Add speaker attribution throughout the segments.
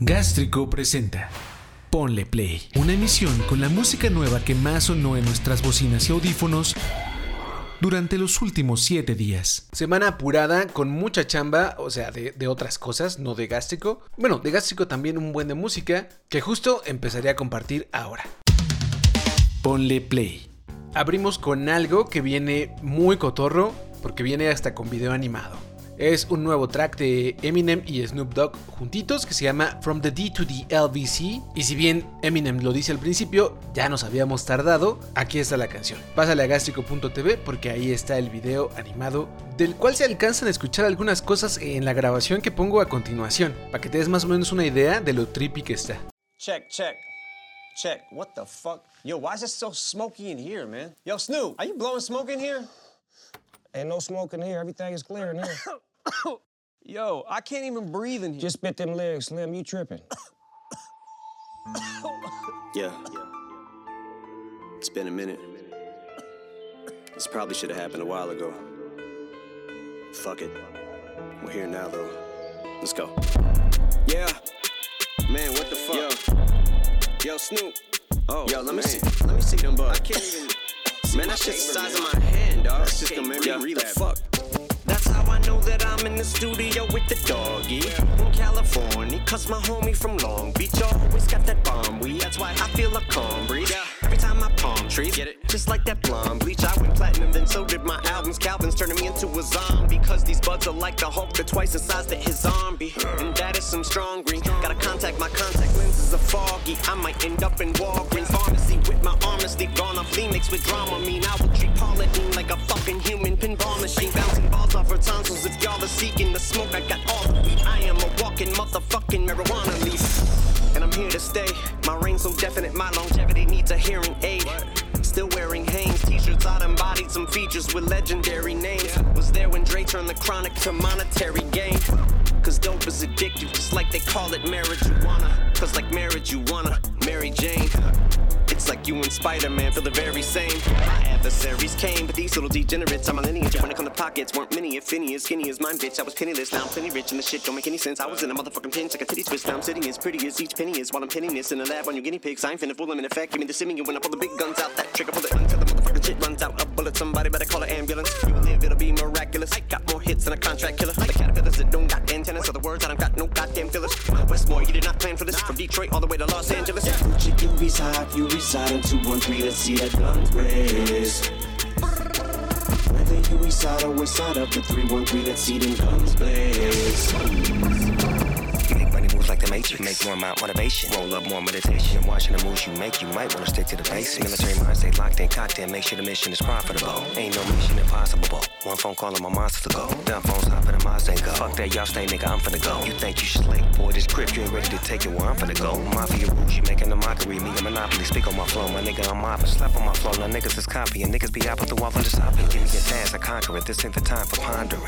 Speaker 1: Gástrico presenta Ponle Play, una emisión con la música nueva que más sonó en nuestras bocinas y audífonos durante los últimos 7 días. Semana apurada, con mucha chamba, o sea, de, de, otras cosas, no de gástrico. Bueno, de gástrico también un buen de música, que justo empezaré a compartir ahora. Ponle Play. Abrimos con algo que viene muy cotorro, porque viene hasta con video animado. Es un nuevo track de Eminem y Snoop Dogg juntitos que se llama From the D to the LBC. Y si bien Eminem lo dice al principio, ya nos habíamos tardado, aquí está la canción. Pásale a gastrico.tv porque ahí está el video animado, del cual se alcanzan a escuchar algunas cosas en la grabación que pongo a continuación, para que te des más o menos una idea de lo trippy que está.
Speaker 2: Check, check. Check. What the fuck? Yo, why is it so smoky in here, man? Yo, Snoop, are you blowing smoke in here?
Speaker 3: Ain't no smoke in here. Everything is clear in here.
Speaker 2: Yo, I can't even breathe in here.
Speaker 3: Just spit them lyrics, Slim. You tripping.
Speaker 2: Yeah. It's been a minute. This probably should have happened a while ago. Fuck it. We're here now, though. Let's go. Yeah. Man, what the fuck? Yo, Yo Snoop. Oh, yo, let me see. Let me see them bugs. I can't even. man, that shit's the size of my hand, dog. That's just gonna make me relapse. The fuck. That's how I know that I'm in the studio with the doggy in California. Cause my homie from Long Beach always got that bomb weed. That's why I feel a calm breeze. Every time I palm trees, get it? Just like that blonde bleach. I went platinum, then so did my albums. Calvin's turning me into a zombie. Cause these buds are like the Hulk, they're twice the size that his zombie. And that is some strong green. Gotta contact my contact lenses are foggy. I might end up in Walgreens pharmacy with my arm. Gone off mixed with drama. Mean I will treat Paula Deen like a fucking human pinball machine. Bouncing balls off her tonsils. If y'all are seeking the smoke, I got all the weed. I am a walking motherfucking marijuana leaf. Here to stay. My reign so definite, my longevity needs a hearing aid. Still wearing Hanes t-shirts, I embodied some features with legendary names. Was there when Dre turned the chronic to monetary gain. Cause dope is addictive, just like they call it marijuana. Cause like marriage, you wanna Mary Jane. It's like you and Spider-Man feel the very same. My adversaries came, but these little degenerates, I'm a lineage. When it come to pockets, weren't many, if any, as skinny as mine, bitch. I was penniless, now I'm plenty rich, and the shit don't make any sense. I was in a motherfucking pinch, like a titty twist. Now I'm sitting as pretty as each penny is, while I'm pinning this in the lab on your guinea pigs. I ain't finna fool them in effect. Give me the simming when I pull the big guns out. That trigger, pull it until the motherfucking shit runs out. A bullet, somebody better call an ambulance. You live, it'll be miraculous. I got more hits than a contract killer. The caterpillars that don't got antennas, so the words I don't got no goddamn fillers. Westmore, you did not plan for this. From Detroit all the way to Los Angeles.
Speaker 4: You reside, you reside in 213. Let's see that gun blaze. Whether you reside or reside up to 313, let's see them guns blaze.
Speaker 5: Like the Matrix. Make more amount motivation. Roll up more meditation. Watching the moves you make, you might wanna stick to the basics. Military mind stay locked in cocked in. Make sure the mission is profitable. Ain't no mission impossible. One phone call and my monster to go. Dumb phones hop in the Mazda go. Fuck that, y'all stay, nigga. I'm finna go. You think you slick, boy? This grip, you ain't ready to take it where I'm finna go. Mafia rules, you making a mockery. Me a monopoly. Speak on my flow, my nigga. I'm mopping. Slap on my flow. Now niggas is copying. Niggas be out with the wall on the hopping. Give me a task, I conquer it. This ain't the time for pondering.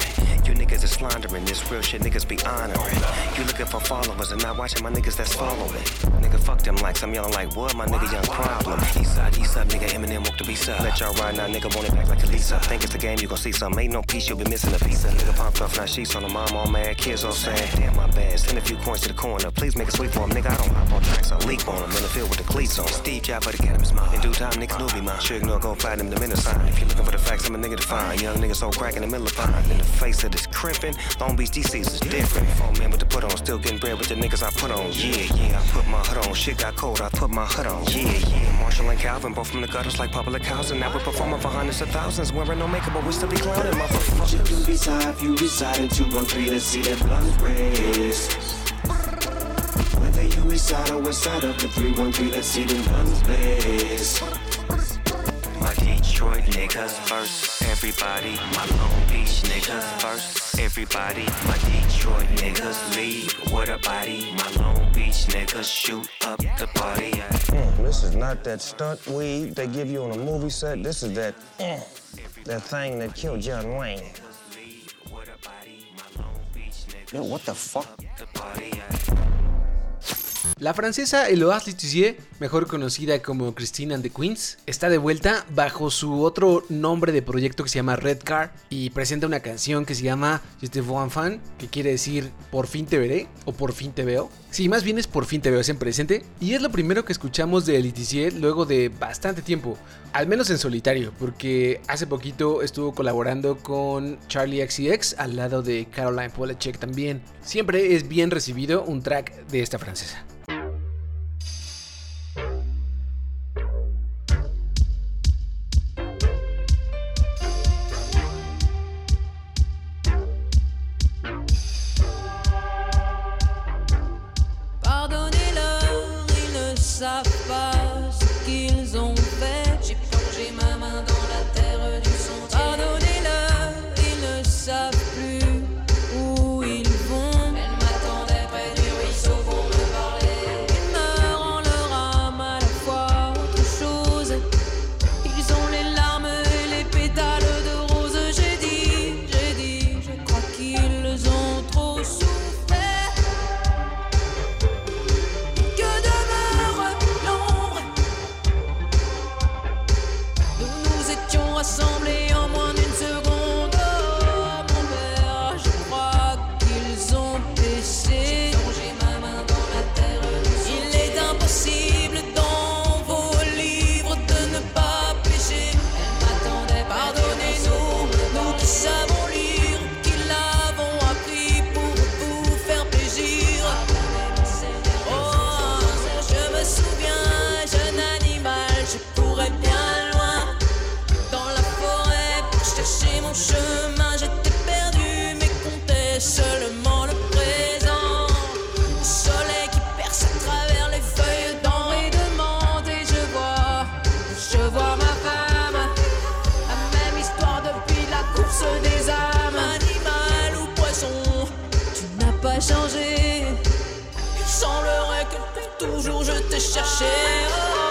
Speaker 5: You niggas is slandering. This real shit, niggas be honoring. You looking for followers and not watching my niggas that's following. Nigga, fuck them likes. I'm yelling like, what? My nigga, young problem. East side, east up, nigga. Eminem woke the beast up. Let y'all ride now, nigga. Want it back like a Lisa. Think it's the game, you gon' see some. Ain't no peace, you'll be missing a piece. nigga pumped off, now sheets on the mom, all mad. Kids all sad. damn, my bad. Send a few coins to the corner. Please make a sweep for him, nigga. I don't hop on tracks, I leap on him. In the field with the cleats on. Steve Jobs for the cannabis mom. In due time, niggas knew be mine. Sure ignore, go find him the minute sign. If you looking for the facts, I'm a nigga to find. Young nigga so crack in the middle of fine. In the face of this crimping, Long Beach DC's is different. Four men with the put on, still getting bread with the niggas I put on. Yeah, yeah, I put my hood on. Shit got cold, I put my hood on. Yeah, yeah. Marshall and Calvin, both from the gutters like public housing. Now we're performing for hundreds of thousands. Wearing no makeup, but we still be clowning, motherfuckers.
Speaker 4: You reside, if you reside in 213, let's see that guns blaze. Whether you reside or reside of the 313, let's see them guns blaze.
Speaker 5: My Detroit niggas first, everybody. My Long Beach niggas first, everybody. My Detroit niggas lead with a body. My Long Beach niggas shoot up the party.
Speaker 3: Mm, this is not that stunt weed they give you on a movie set. This is that, mm, that thing that killed John Wayne.
Speaker 2: Yo, what the fuck?
Speaker 6: La francesa Eloise Letizier, mejor conocida como Christine and the Queens, está de vuelta bajo su otro nombre de proyecto que se llama Red Car y presenta una canción que se llama Je te vois enfin, que quiere decir por fin te veré o por fin te veo. Sí, más bien es por fin te veo en presente y es lo primero que escuchamos de Letizier luego de bastante tiempo, al menos en solitario, porque hace poquito estuvo colaborando con Charlie XCX al lado de Caroline Polachek también. Siempre es bien recibido un track de esta francesa. chercher. Oh.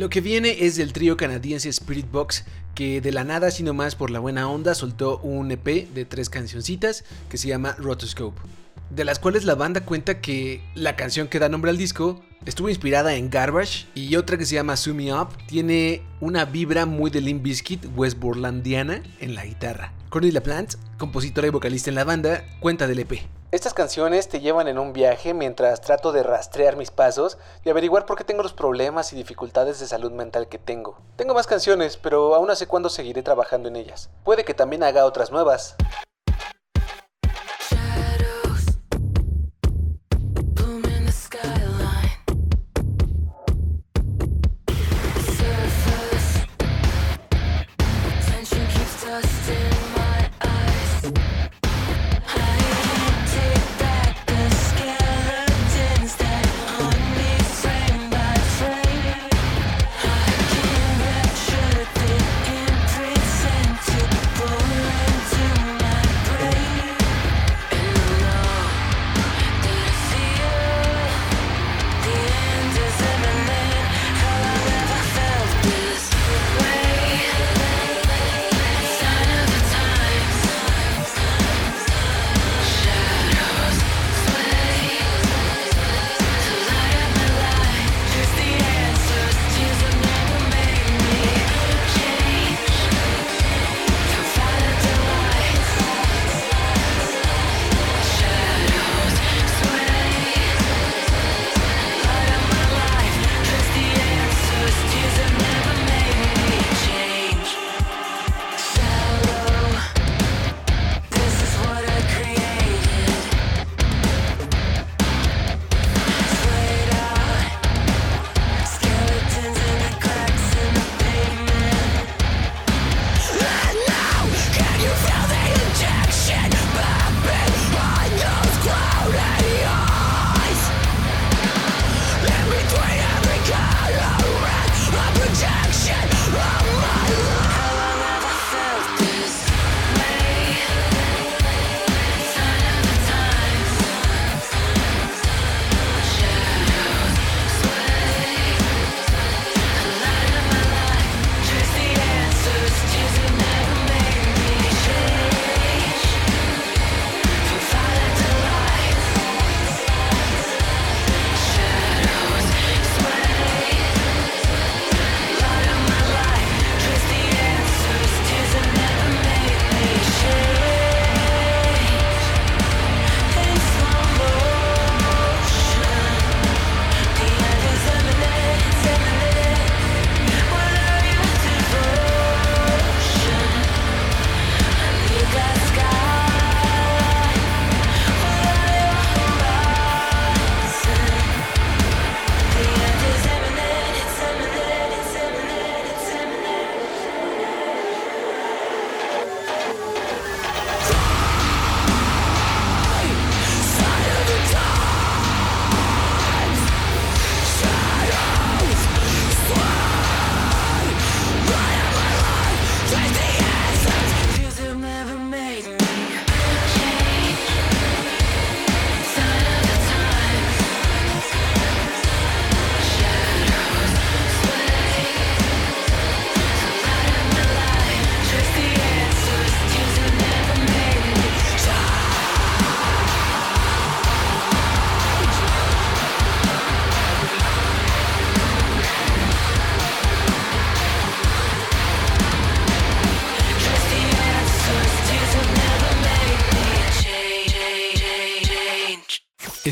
Speaker 6: Lo que viene es del trío canadiense Spirit Box, que de la nada, sino más por la buena onda, soltó un EP de tres cancioncitas que se llama Rotoscope, de las cuales la banda cuenta que la canción que da nombre al disco estuvo inspirada en Garbage y otra que se llama Sue Up tiene una vibra muy de Limp Bizkit westborlandiana en la guitarra. Courtney LaPlante, compositora y vocalista en la banda, cuenta del EP. Estas canciones te llevan en un viaje mientras trato de rastrear mis pasos y averiguar por qué tengo los problemas y dificultades de salud mental que tengo. Tengo más canciones, pero aún no sé cuándo seguiré trabajando en ellas. Puede que también haga otras nuevas.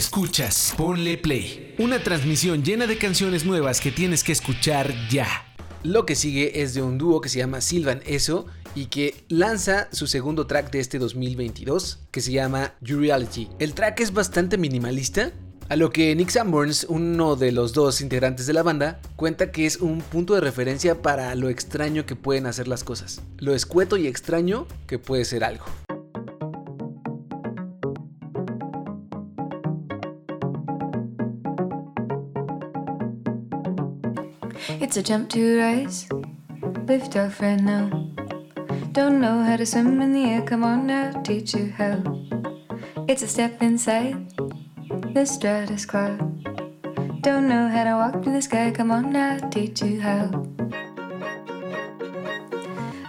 Speaker 1: Escuchas, ponle play. Una transmisión llena de canciones nuevas que tienes que escuchar ya. Lo que sigue es de un dúo que se llama Silvan Eso y que lanza su segundo track de este 2022 que se llama You. El track es bastante minimalista, a lo que Nick Sanborns, uno de los dos integrantes de la banda, cuenta que es un punto de referencia para lo extraño que pueden hacer las cosas, lo escueto y extraño que puede ser algo.
Speaker 7: It's a jump to rise, lift off right now. Don't know how to swim in the air, come on now, teach you how. It's a step inside the stratus cloud. Don't know how to walk through the sky, come on now, teach you how.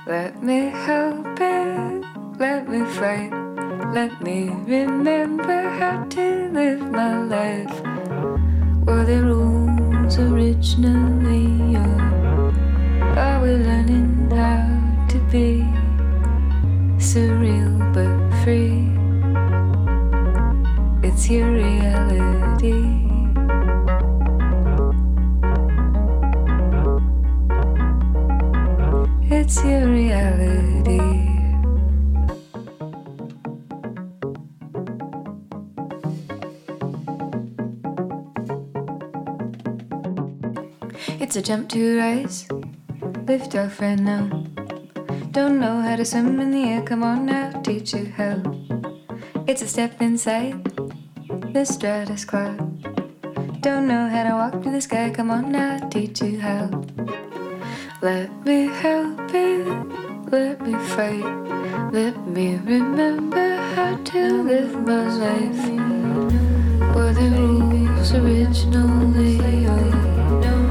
Speaker 7: Let me help it, let me fight, let me remember how to live my life. Were the rules originally, or are we learning how to be surreal but free? It's your reality. It's your reality. It's a jump to rise, lift off right now. Don't know how to swim in the air, come on now, teach you how. It's a step inside the stratus cloud. Don't know how to walk through the sky, come on now, teach you how. Let me help it, let me fight, let me remember how to live my life. Were the rules originally, or are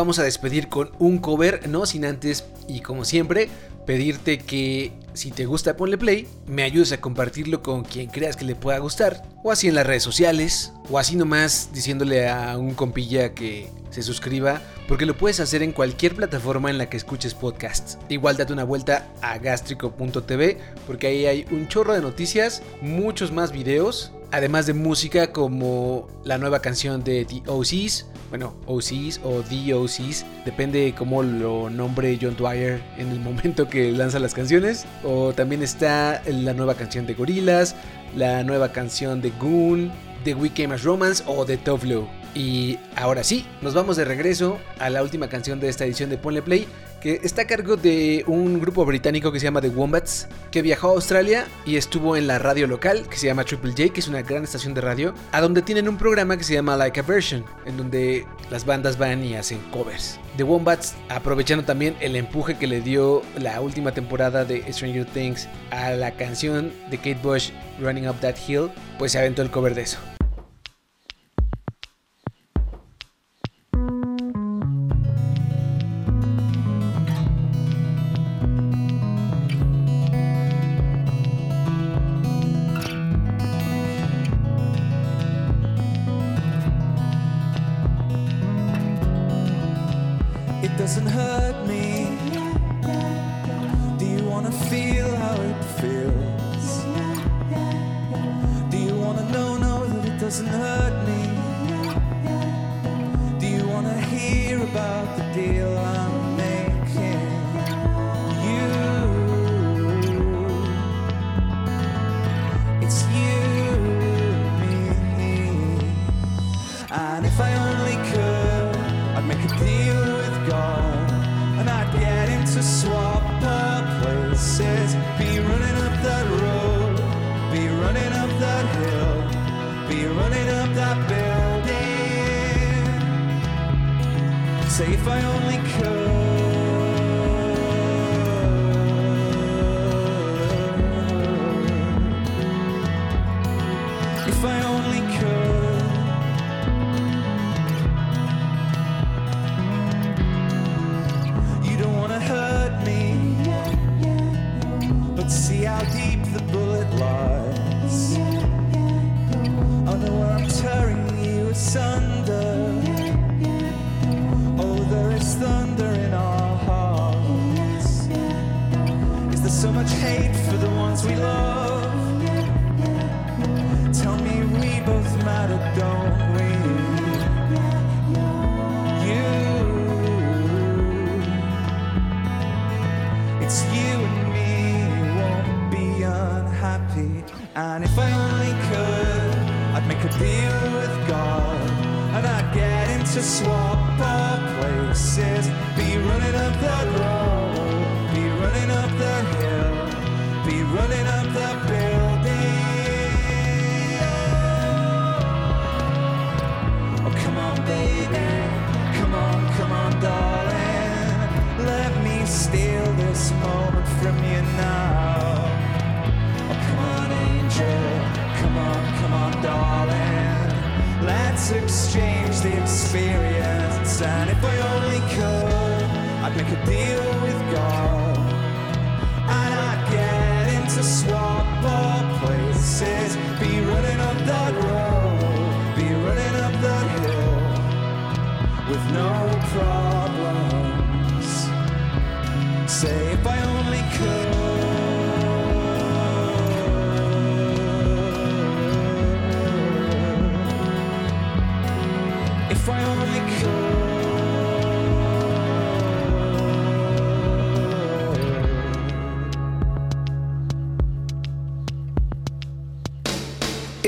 Speaker 1: vamos a despedir con un cover, no sin antes, y como siempre, pedirte que si te gusta ponle play, me ayudes a compartirlo con quien creas que le pueda gustar, o así en las redes sociales, o así nomás diciéndole a un compilla que se suscriba, porque lo puedes hacer en cualquier plataforma en la que escuches podcasts. Igual date una vuelta a gastrico.tv, porque ahí hay un chorro de noticias, muchos más videos, además de música como la nueva canción de The OCs, bueno, OCs o The OCs, depende cómo lo nombre John Dwyer en el momento que lanza las canciones, o también está la nueva canción de Gorillaz, la nueva canción de Goon, The We Came As Romance o de Tovlo. Y ahora sí, nos vamos de regreso a la última canción de esta edición de Ponle Play, que está a cargo de un grupo británico que se llama The Wombats, que viajó a Australia y estuvo en la radio local que se llama Triple J, que es una gran estación de radio, a donde tienen un programa que se llama Like a Version, en donde las bandas van y hacen covers. The Wombats, aprovechando también el empuje que le dio la última temporada de Stranger Things a la canción de Kate Bush, Running Up That Hill, pues se aventó el cover de eso.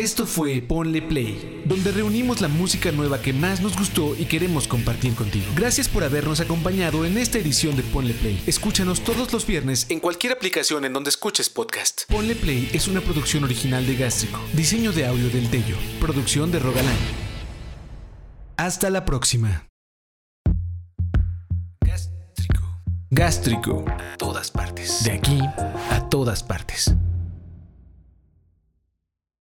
Speaker 1: Esto fue Ponle Play, donde reunimos la música nueva que más nos gustó y queremos compartir contigo. Gracias por habernos acompañado en esta edición de Ponle Play. Escúchanos todos los viernes en cualquier aplicación en donde escuches podcast. Ponle Play es una producción original de Gástrico, diseño de audio del Tello, producción de Rogalán. Hasta la próxima. Gástrico. Gástrico. A todas partes. De aquí a todas partes.